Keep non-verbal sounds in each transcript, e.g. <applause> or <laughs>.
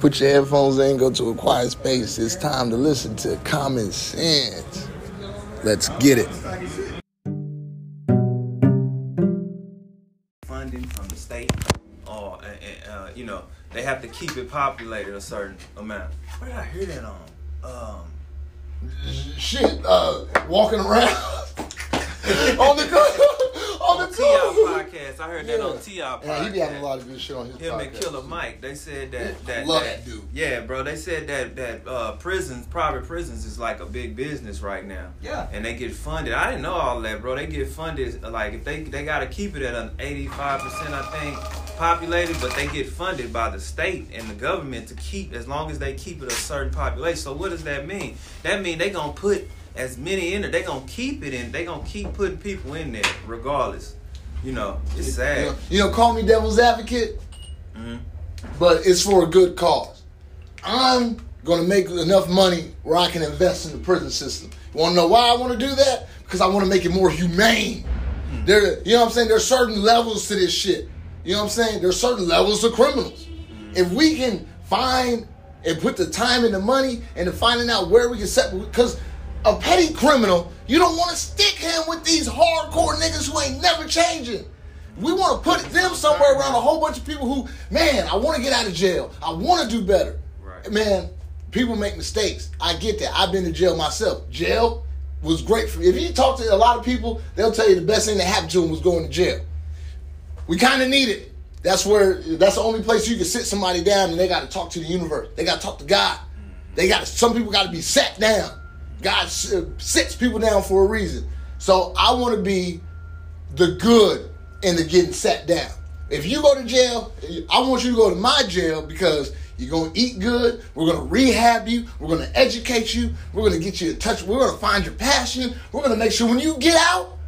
Put your headphones in, go to a quiet space. It's time to listen to Common Sense. Let's get it. funding from the state, or uh, uh, you know, they have to keep it populated a certain amount. Where did I hear that on? Um, Shit, uh, walking around <laughs> on the on the T.I. podcast. I heard that on T.I. podcast. Yeah, he be having a lot of good shit on his Him and. Killer Mike, they said that that, Love that dude. yeah, bro. They said that that uh, prisons, private prisons, is like a big business right now. Yeah. and they get funded. I didn't know all that, bro. They get funded like if they they got to keep it at an eighty five percent, I think, populated, but they get funded by the state and the government to keep as long as they keep it a certain population. So what does that mean? That mean they gonna put as many in there. They gonna keep it in. They gonna keep putting people in there regardless. You know, it's You sad. know, you know, call me devil's advocate, Mhm. but it's for a good cause. I'm going to make enough money where I can invest in the prison system. You want to know why I want to do that? Because I want to make it more humane. There, you know what I'm saying? There's certain levels to this shit. You know what I'm saying? There's certain levels of criminals. If we can find and put the time and the money into finding out where we can set, because a petty criminal, you don't want to stick him with these hardcore niggas who ain't never changing. We want to put them somewhere around a whole bunch of people who, man, I want to get out of jail. I want to do better. Right. Man, people make mistakes. I get that. I've been to jail myself. Jail was great for me. If you talk to a lot of people, they'll tell you the best thing that happened to them was going to jail. We kind of need it. That's where that's the only place you can sit somebody down and they got to talk to the universe. They got to talk to God. They got. Some people got to be sat down. God sits people down for a reason. So I want to be the good in the getting sat down. If you go to jail, I want you to go to my jail because you're gonna eat good. We're gonna rehab you. We're gonna educate you. We're gonna get you in touch. We're gonna find your passion. We're gonna make sure when you get out,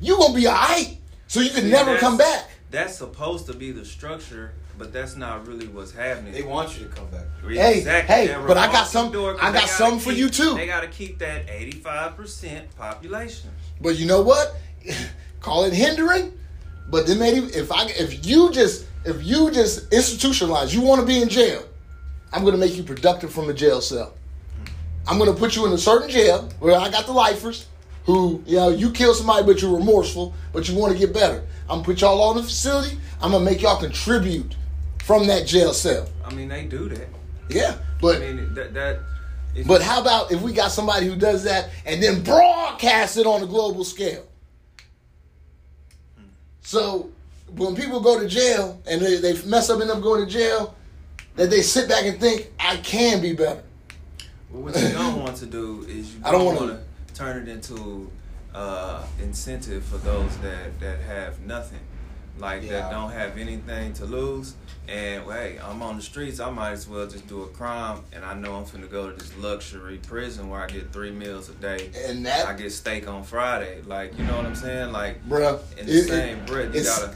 you're gonna be alright. So you can See, never come back. That's supposed to be the structure, but that's not really what's happening. They want you to come back. Hey, hey, That but I got some- door, 'cause I got gotta something for you, too. They got to keep that eighty-five percent population. But you know what? <laughs> Call it hindering. But then maybe if I if you just if you just institutionalize, you want to be in jail, I'm gonna make you productive from a jail cell. I'm gonna put you in a certain jail where I got the lifers who, you know, you kill somebody but you're remorseful, but you want to get better. I'm gonna put y'all on the facility. I'm gonna make y'all contribute from that jail cell. I mean, they do that. Yeah, but I mean, that that. but how about if we got somebody who does that and then broadcast it on a global scale? So when people go to jail and they, they mess up and end up going to jail, that they sit back and think, I can be better. Well, what you don't want to do is you <laughs> I don't don't wanna- want to turn it into uh, incentive for those that that have nothing, like Yeah. that don't have anything to lose. And well, hey, I'm on the streets. I might as well just do a crime, and I know I'm finna go to this luxury prison where I get three meals a day. And that- I get steak on Friday. Like you know what I'm saying? Like Bruh, in the it- same it- breath, you gotta.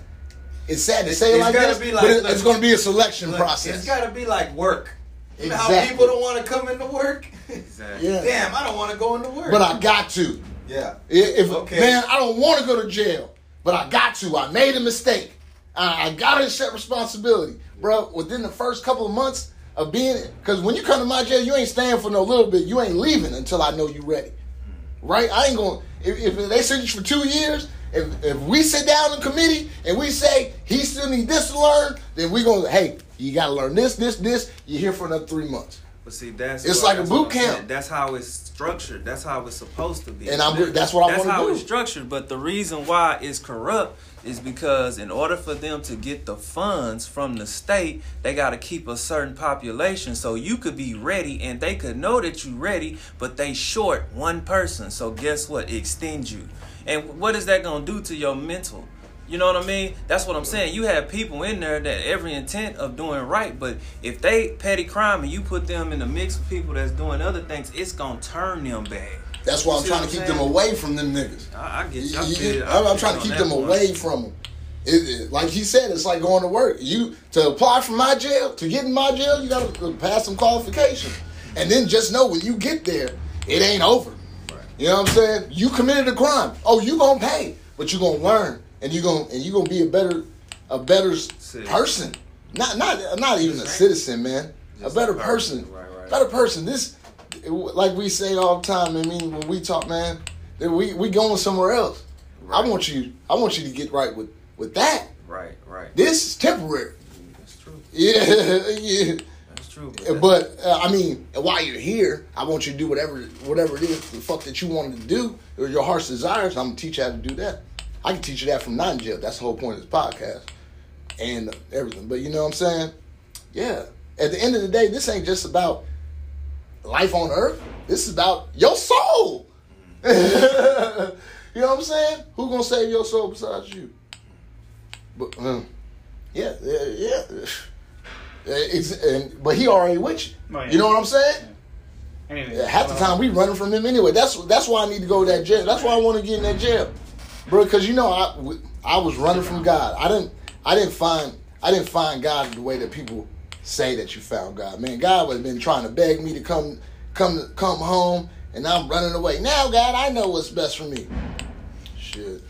It's sad to say it It's like gotta this, be but like- it- it's to be a selection Look, process. It's got to be like work. You know how people don't want to come into work? Exactly. <laughs> Yeah. Damn, I don't want to go into work. but I got to. yeah. If Okay. man, I don't want to go to jail, but I got to. I made a mistake. I, got to accept responsibility, bro. Within the first couple of months of being, because when you come to my jail, you ain't staying for no little bit. You ain't leaving until I know you ready, right? I ain't going. If, if they send you for two years, if if we sit down in committee and we say he still need this to learn, then we gonna hey, you got to learn this, this, this. You're here for another three months. But see, that's It's like a boot what I'm saying. camp. That's how it's structured. That's how it's supposed to be. And I'm- that's what I That's wanna do. That's how it's structured. But the reason why it's corrupt is because in order for them to get the funds from the state, they got to keep a certain population. So you could be ready, and they could know that you're ready, but they short one person. So guess what? Extend you. And what is that gonna do to your mental? You know what I mean? That's what I'm saying. You have people in there that every intent of doing right, but if they petty crime and you put them in the mix with people that's doing other things, it's gonna turn them bad. That's why I'm See trying to keep I'm them away from them niggas. I, I get you. You- I you get- it. I I'm, I'm trying to keep them point. away from them. It, it- like he said, it's like going to work. You to apply for my jail, to get in my jail, you got to uh, pass some qualifications, and then just know when you get there, it ain't over. You know what I'm saying? You committed a crime. Oh, you gonna pay, but you gonna learn, and you gonna and you gonna be a better, a better See. person. not not not even a citizen, man. A Just better a person, person. Right, right. better person. This, like we say all the time. I mean, when we talk, man, that we we going somewhere else. I want you. I want you to get right with with that. Right, right. This is temporary. That's true. Yeah, <laughs> yeah. That's true. But uh, I mean, while you're here, I want you to do whatever whatever it is the fuck that you wanted to do or your heart's desires. I'm gonna teach you how to do that. I can teach you that from not in jail. That's the whole point of this podcast and everything. But you know what I'm saying? Yeah. At the end of the day, this ain't just about life on earth. This is about your soul. <laughs> you know what I'm saying? Who gonna save your soul besides you? But um, yeah, yeah, yeah. It's, and, but he already with you. Oh, yeah. You know what I'm saying? Anyway, Half the uh, time we running from him anyway. That's that's why I need to go to that jail. That's why I want to get in that jail, bro. Because you know I I was running from God. I didn't I didn't find I didn't find God the way that people say that you found God. Man, God has been trying to beg me to come come come home, and I'm running away. Now, God, I know what's best for me. Shit,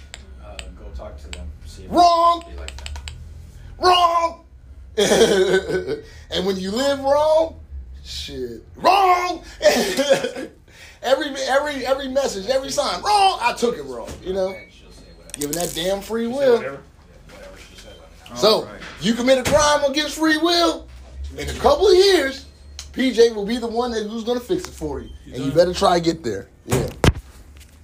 Uh, go talk to them. See if Wrong. Like that. wrong. <laughs> and when you live wrong, shit, wrong. <laughs> every every every message, every sign, wrong. I took it wrong. You know, giving that damn free will. whatever. Yeah, whatever she said. Let. So Alright. you commit a crime against free will. In a couple of years, PJ will be the one that who's gonna fix it for you, and you better try to get there. Yeah.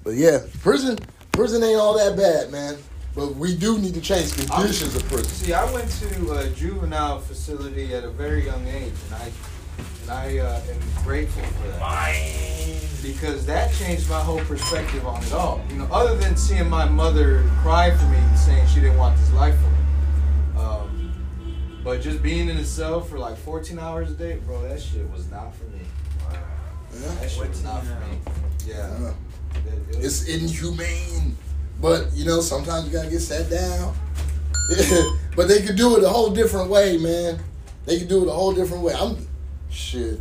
But yeah, prison prison ain't all that bad, man. But we do need to change conditions of prison. See, I went to a juvenile facility at a very young age, and I and I uh, am grateful for that because that changed my whole perspective on it all. You know, other than seeing my mother cry for me, and saying she didn't want this life for me. Um, but just being in a cell for like 14 hours a day, bro, that shit was not for me. Yeah. That shit was not for me. Yeah. It- it was- It's inhumane. But you know, sometimes you gotta get sat down. <laughs> but they could do it a whole different way, man. They could do it a whole different way. I'm shit.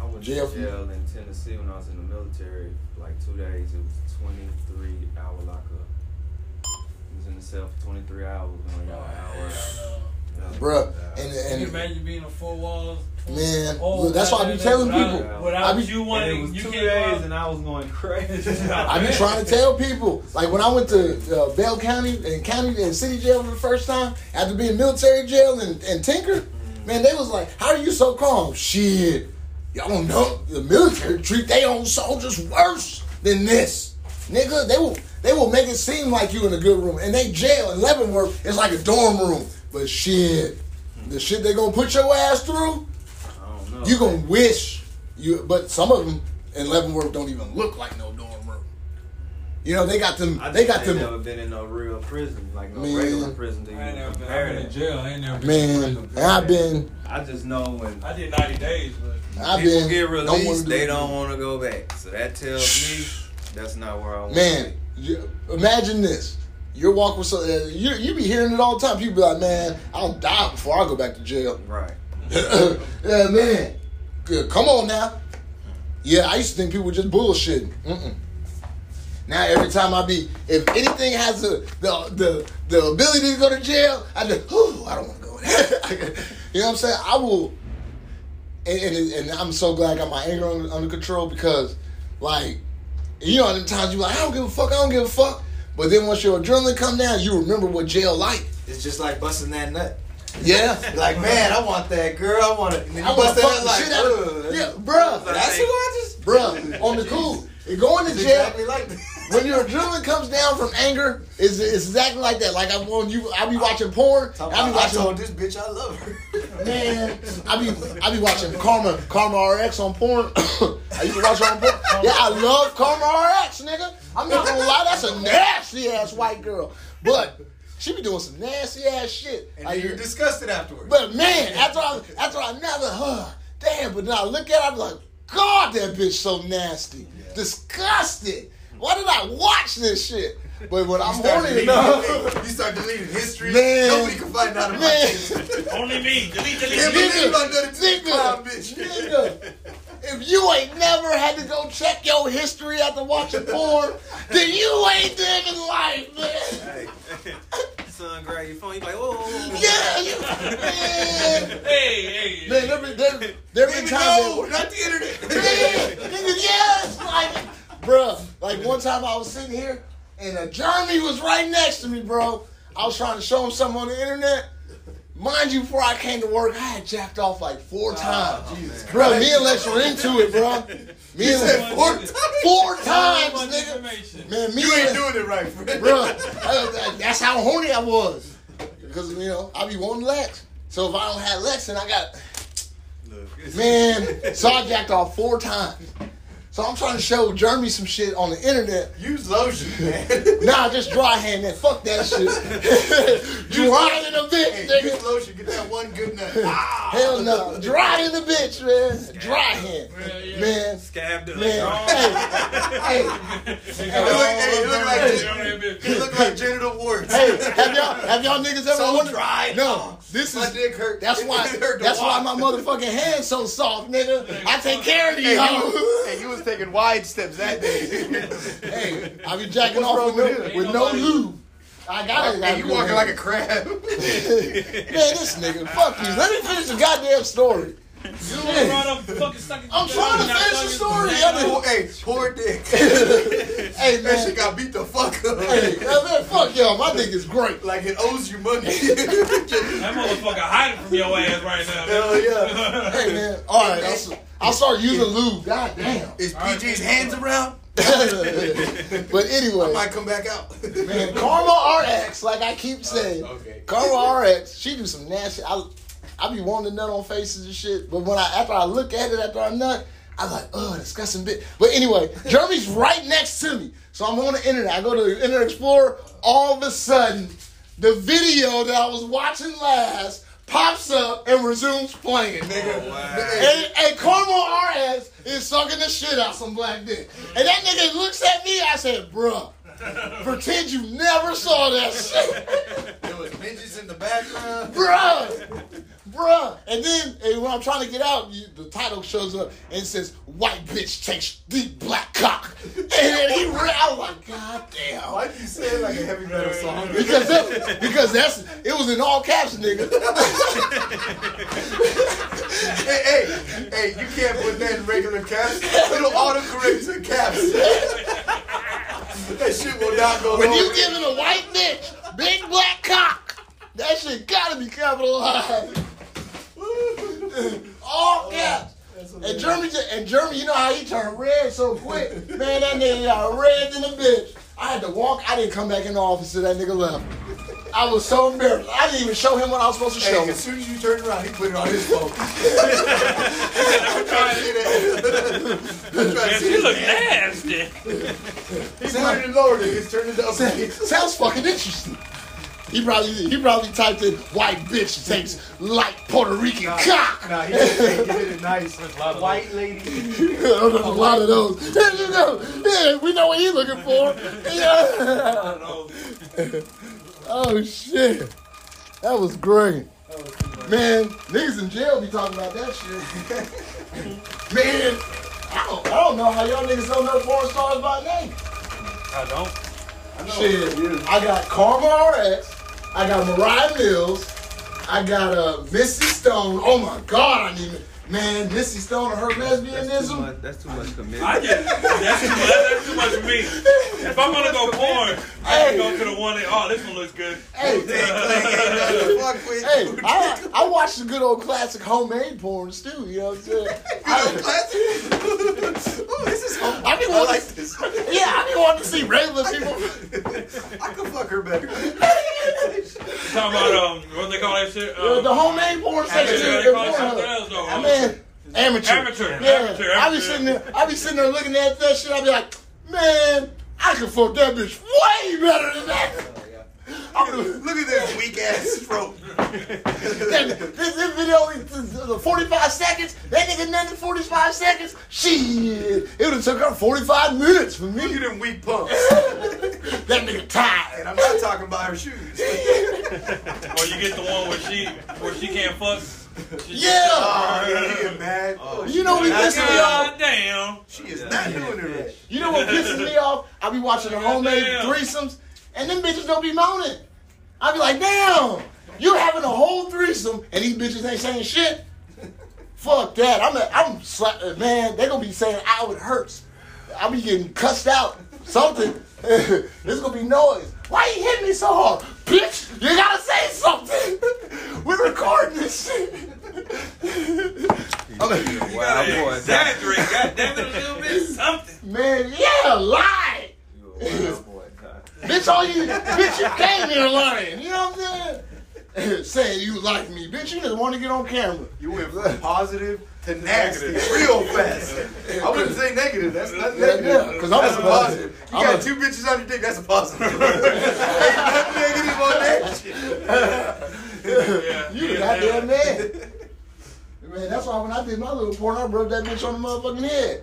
I went Jail. to jail in Tennessee when I was in the military. Like two days, it was 23 hour lockup. I was in the cell for 23 hours. We only got an hour. Yeah. Bruh. And Can you imagine being in four walls? Man, Oh, look, that's why I be telling without, people. Without I be- you And wanting, it was you two days, and I was going crazy. <laughs> I be trying to tell people. Like when I went to uh, Bell County and county and city jail for the first time after being military jail and, and Tinker, man, they was like, "How are you so calm?" Shit, y'all don't know the military treat their own soldiers worse than this, nigga. They will they will make it seem like you in a good room, and they jail in Leavenworth is like a dorm room. But shit, the shit they gonna put your ass through, I don't know. you gonna wish you. But some of them in Leavenworth don't even look like no dorm room. You know they got them. I They just got ain't them. never been in no real prison, like no Man. regular prison. To I ain't never been, I've been in jail. I ain't never been Man, to and I've been, I just know when I did 90 days, but I've people been. get don't wanna released, do they don't want to go back. So that tells me that's not where I want Man, be. you, imagine this. You're walking with some, uh, you you be hearing it all the time. People be like, "Man, I'll die before I go back to jail." Right. <laughs> yeah, man. Good. Come on now. Yeah, I used to think people were just bullshitting. Mm-mm. Now every time I be, if anything has a, the the the ability to go to jail, I just, whew, I don't want to go there. <laughs> you know what I'm saying? I will, and, and, and I'm so glad I got my anger under, under control because, like, you know, them times you like, I don't give a fuck, I don't give a fuck. But then once your adrenaline come down, you remember what jail like. It's just like busting that nut. Yeah. <laughs> Like, man, I want that girl. I want it. I want to fuck that like, shit out of. Yeah, bruh. That's who I just. Bruh, on the cool. <laughs> Going to jail, exactly like. When your adrenaline comes down from anger, is it's exactly like that. Like I when you, I be watching porn. I be about, I told watching, this bitch I love her. man. I be, I be watching Karma, Karma RX on porn. <coughs> I used to watch her on porn. Yeah, I love Karma RX, nigga. I'm not gonna lie, that's a nasty ass white girl, but she be doing some nasty ass shit. And Like, you're disgusted afterwards. but man, after I after I never, huh, damn. But then I look at, her, I'm like, God, that bitch so nasty, disgusted. Why did I watch this shit? But when I'm horny enough, you start deleting history. Man. Nobody can find out about Man. this. only me. Delete, delete, Can't delete. believe I done it to this nigga, nigga, if you ain't never had to go check your history after watching porn, then you ain't living life, man. Hey. Son grab your phone. You like, whoa, whoa, whoa. Yeah, you, man. Hey, hey. Man, there been, there, there been times No, that, not the internet. Yeah, nigga, yes, like, bruh, like one time I was sitting here and a Jeremy was right next to me, bro. I was trying to show him something on the internet. Mind you, before I came to work, I had jacked off like four times. bro, me and Lex were into it, bro. <laughs> Me and Lex, four times? four times, nigga. Man, me You ain't doing it right, bro. That's how horny I was. Because you know I be wanting Lex. So if I don't have Lex, then I got man. So I jacked off four times. So I'm trying to show Jeremy some shit on the internet. Use lotion, man. Nah, just dry hand that. Fuck that shit. <laughs> <laughs> dry in the bitch, Hey, nigga. use lotion. Get that one good nut. <laughs> Ah. Hell no. Dry in the bitch, man. Dry hand. Man. Scabbed it. Man. <laughs> Like, Hey. Hey. It look, hey, it look like Hey. it look like genital warts. Hey, have y'all have y'all niggas ever So wondered? dry. No, this My is dick hurt. that's It why <laughs> hurt that's why my motherfucking hands so soft, nigga. I take care of these Hey, you, hoes. hey, you was taking wide steps that day. Hey, I be jacking What's off with, with no, with no lube. I gotta. hey, you walking like a crab. <laughs> <laughs> man. This nigga, fuck you. Let me finish the goddamn story. You brought up fucking sucking. I'm trying to finish the story. Poor- hey, poor dick. <laughs> Hey That man. shit got beat the fuck up. Hey, man, fuck y'all. My dick is great. Like it owes you money. That motherfucker hiding from your ass right now. Hell yeah. Hey man. All right, I'll, I'll start using lube. God damn. Is PG's hands around? <laughs> but anyway. I might come back out. <laughs> Man, Karma RX, like I keep oh, saying, okay. Karma RX, she do some nasty. I, I be wanting to nut on faces and shit, but when I after I look at it after I nut, I like, oh, disgusting bit. But anyway, Jeremy's right next to me, so I'm on the internet. I go to the Internet Explorer. All of a sudden, the video that I was watching last pops up and resumes playing, nigga. Oh, and, and Karma RX is sucking the shit out some black dick. And that nigga looks at me, I said, bruh, pretend you never saw that shit. There was midgets in the background. bruh, bruh. And then and when I'm trying to get out, you, the title shows up and it says, white bitch takes deep black cock. <laughs> And then he ran, I was like, god damn. Why did you say it like a heavy metal <laughs> song? Because that, because that's it was in all caps, nigga. <laughs> hey, hey, hey, you can't put that in regular caps. It'll autocorrect to caps. that shit will not go When over. you giving a white bitch big black cock, that shit gotta be capitalized. <laughs> All caps. And Jeremy, just- and Jeremy, you know how he turned red so quick. Man, that nigga got red in the bitch. I had to walk. I didn't come back in the office till that nigga left. I was so embarrassed. I didn't even show him what I was supposed to show Hey, him. as soon as you turned around, he put it on his phone. I'm trying to see that. I'm trying to Man, see she look nasty. He put it in lower, niggas turned it up. Sounds fucking interesting. He probably he probably typed in white bitch takes light Puerto Rican cock. Nah, he just did it nice. White lady. <laughs> There's a lot of those. Yeah, you know, yeah, we know what he's looking for. <laughs> Yeah. Oh shit, that was great. Man, niggas in jail be talking about that shit. <laughs> Man, I don't, I don't know how y'all niggas don't know porn stars by name. I don't. Shit, I got Karma RX, I got Mariah Mills, I got uh, Misty Stone. Oh my god, I need man, Misty Stone and her That's too lesbianism. much. That's too much commitment. I just, that's too much. That's too much for me. If I'm gonna go porn, I can go to the one that oh this one looks good. Hey, hey, I, I watch the good old classic homemade porns too. You know what I'm <laughs> saying? I, oh, this is home. I be I wanting, like this. yeah, I be wanting to see regular people. I could fuck her better. <laughs> Talking about um what they call that shit? The, Um, the homemade porn section. yeah, they call it something else though. I mean, amateur. Amateur, Yeah. amateur, I be sitting there. I be sitting there looking at that shit. I be like, man, I can fuck that bitch way better than that. <laughs> Look at this weak ass <laughs> throat. This, this video, is the 45 seconds. That nigga nothing in 45 seconds. Shit, it would have took her 45 minutes for me. Look at me. them weak pumps. <laughs> That nigga tired. And I'm not talking about her shoes. <laughs> Or you get the one where she where she can't fuck. She Yeah. Oh, yeah, he get mad. Oh, oh, you know what pisses me off? God damn. She is not doing it right. You know what pisses me off? I be watching the homemade Damn. threesomes, and them bitches don't be moaning. I'd be like, damn, you having a whole threesome and these bitches ain't saying shit. Fuck that. I'm a, I'm sla- uh, man. They gonna be saying, "Ow, it hurts." I'll be getting cussed out. Something. <laughs> There's gonna be noise. Why you hitting me so hard, bitch? You gotta say something. We're recording this shit. I'm like, You gotta exaggerate, goddamn it, a little bit something. man, yeah, lie. Bitch, all you, bitch, you came here lying. You know what I'm saying? Saying you like me, bitch. You just want to get on camera. You went from positive to nasty real fast. I wouldn't say negative. That's not Yeah, negative. yeah, 'cause I'm that's a- a positive. You I'm got a- two bitches on your dick. That's a positive. <laughs> Ain't nothing negative on that shit. Yeah, You the yeah, goddamn man. Man, that's why when I did my little porn, I rubbed that bitch on the motherfucking head.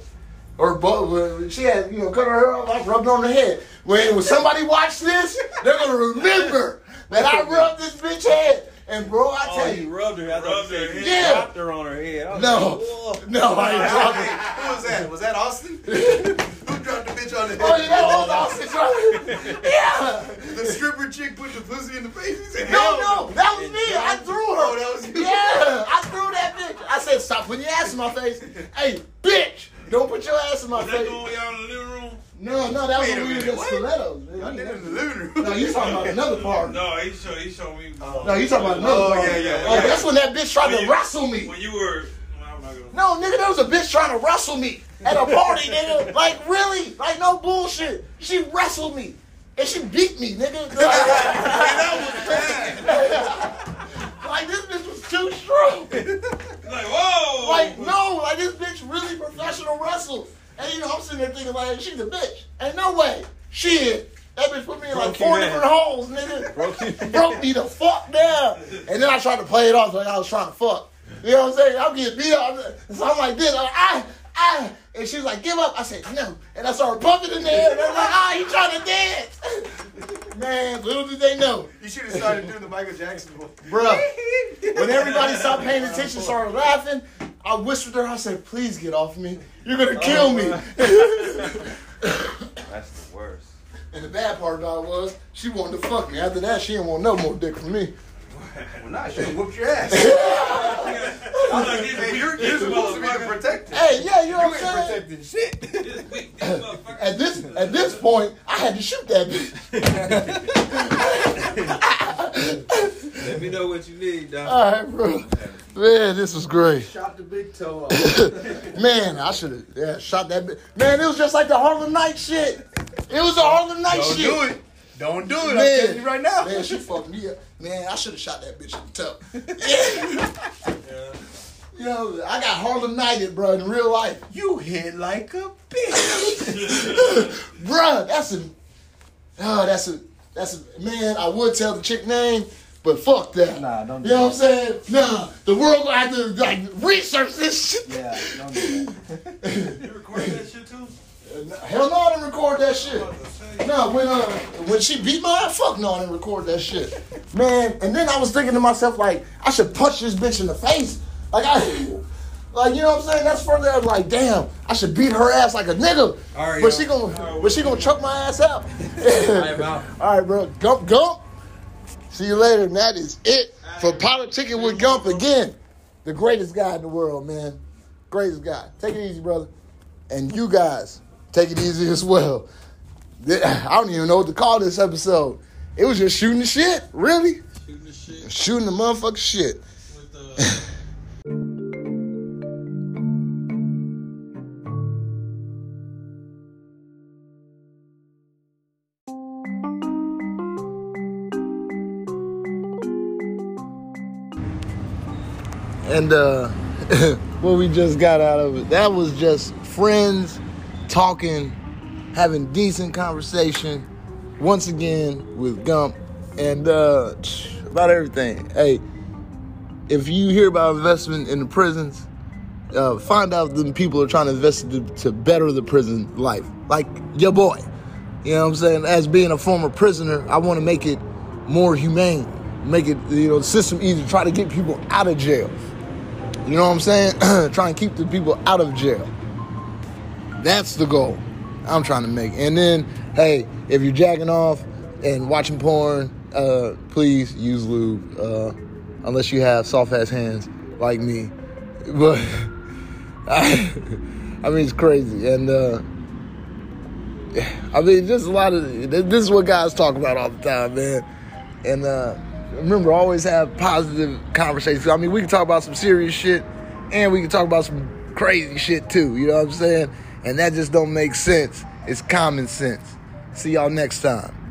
Or but she had, you know, cut her hair off, I rubbed on the head. When, when somebody watch this, they're gonna remember that I rubbed this bitch head. And bro, I Oh, tell you you, rubbed her. I thought Rubbed you said her you head. dropped her on her head. I no, like, no, I ain't dropping. Who was that? Was that Austin? <laughs> Who dropped the bitch on the oh, head? Oh, yeah, that was Austin, right? <laughs> Yeah. The stripper chick put the pussy in the face. He said, No, no, that was me. I threw her. Oh, that was you. Yeah, I threw that bitch. I said, stop putting your ass in my face. <laughs> Hey, bitch, don't put your ass in my Was face. the one y'all in the living room? No, no, that was Wait a when we were stilettos. Y'all did it in the living room. No, you talking about another <laughs> part. No, he showed he showed me. No, you talking about another Oh, part. yeah, yeah, Oh, yeah. that's when that bitch tried When to you- wrestle me. When you were, well, I'm not gonna. No, nigga, there was a bitch trying to wrestle me at a party, <laughs> nigga. Like, really? Like, no bullshit. She wrestled me. And she beat me, nigga. <laughs> like, this bitch was too strong. Like whoa! Like, no, like this bitch really professional wrestle. And you know, I'm sitting there thinking like, she's a bitch. Ain't no way. Shit. That bitch put me in like four different holes, nigga. <laughs> Broke Broke me the fuck down. And then I tried to play it off like I was trying to fuck. You know what I'm saying? I'm getting beat up. So I'm like this. I'm like, ah, ah. And she's like, give up. I said, no. And I started pumping in the air. And I'm like, ah, you trying to dance. <laughs> Man, little did they know. You should have started doing the Michael Jackson one. Bruh, when everybody stopped paying attention, started laughing, I whispered to her, I said, please get off me. You're gonna oh, kill me. <laughs> That's the worst. and the bad part about it was, she wanted to fuck me. After that, she didn't want no more dick from me. Well, nah, she whooped your ass. <laughs> I'm like, hey, you're, this you're supposed to be the protector. Hey, yeah, you know You what I'm saying? protecting shit. <laughs> This weak, this. At this at this point, I had to shoot that bitch. Let me know what you need, dog. All right, bro. Man, this was great. Shot the big toe off. <laughs> Man, I should have yeah, shot that. Man, it was just like the Harlem Night shit. It was the Harlem Night shit. Don't do it. Don't do it. I'm telling you right now. Man, she fucked me up. Man, I should have shot that bitch in the toe. <laughs> <laughs> Yeah. You know, I got Harlem Nighted, bro, in real life. You hit like a bitch. Bruh, that's a, oh, that's a, that's a, man, I would tell the chick name, but fuck that. Nah, don't do You know what I'm saying? Nah, the world gonna have to, like, research this shit. yeah, don't do that. You recorded that shit too? <laughs> Hell no, I didn't record that shit. I was gonna say. No, when uh, when she beat my ass, fuck no, I didn't record that shit. Man, and then I was thinking to myself, like, I should punch this bitch in the face. Like, I, <laughs> like, you know what I'm saying? That's further, I was like, damn, I should beat her ass like a nigga. All right, but yo. she gonna, but she gonna chuck my ass out. <laughs> I'm out. All right, bro. Gump, Gump. See you later. And that is it for Politicking with Gump again. The greatest guy in the world, man. Greatest guy. Take it easy, brother. And you guys, take it easy as well. <laughs> I don't even know what to call this episode. It was just shooting the shit, really. Shooting the shit Shooting the motherfucking shit. And uh <laughs> what we just got out of it, that was just friends talking, having decent conversation once again with Gump and uh <sniffs> about everything. Hey, if you hear about investment in the prisons, uh, find out them people are trying to invest to, to better the prison life. Like your boy. You know what I'm saying? As being a former prisoner, I want to make it more humane. Make it, you know, the system easier. Try to get people out of jail. You know what I'm saying? <clears throat> Try and keep the people out of jail. That's the goal I'm trying to make. And then, hey, if you're jacking off and watching porn uh, please use lube uh, unless you have soft ass hands like me. <laughs> But I, I mean, it's crazy, and uh, I mean, just a lot of this is what guys talk about all the time, man. And uh, remember, always have positive conversations. I mean, we can talk about some serious shit, and we can talk about some crazy shit too. You know what I'm saying? And that just don't make sense. It's common sense. See y'all next time.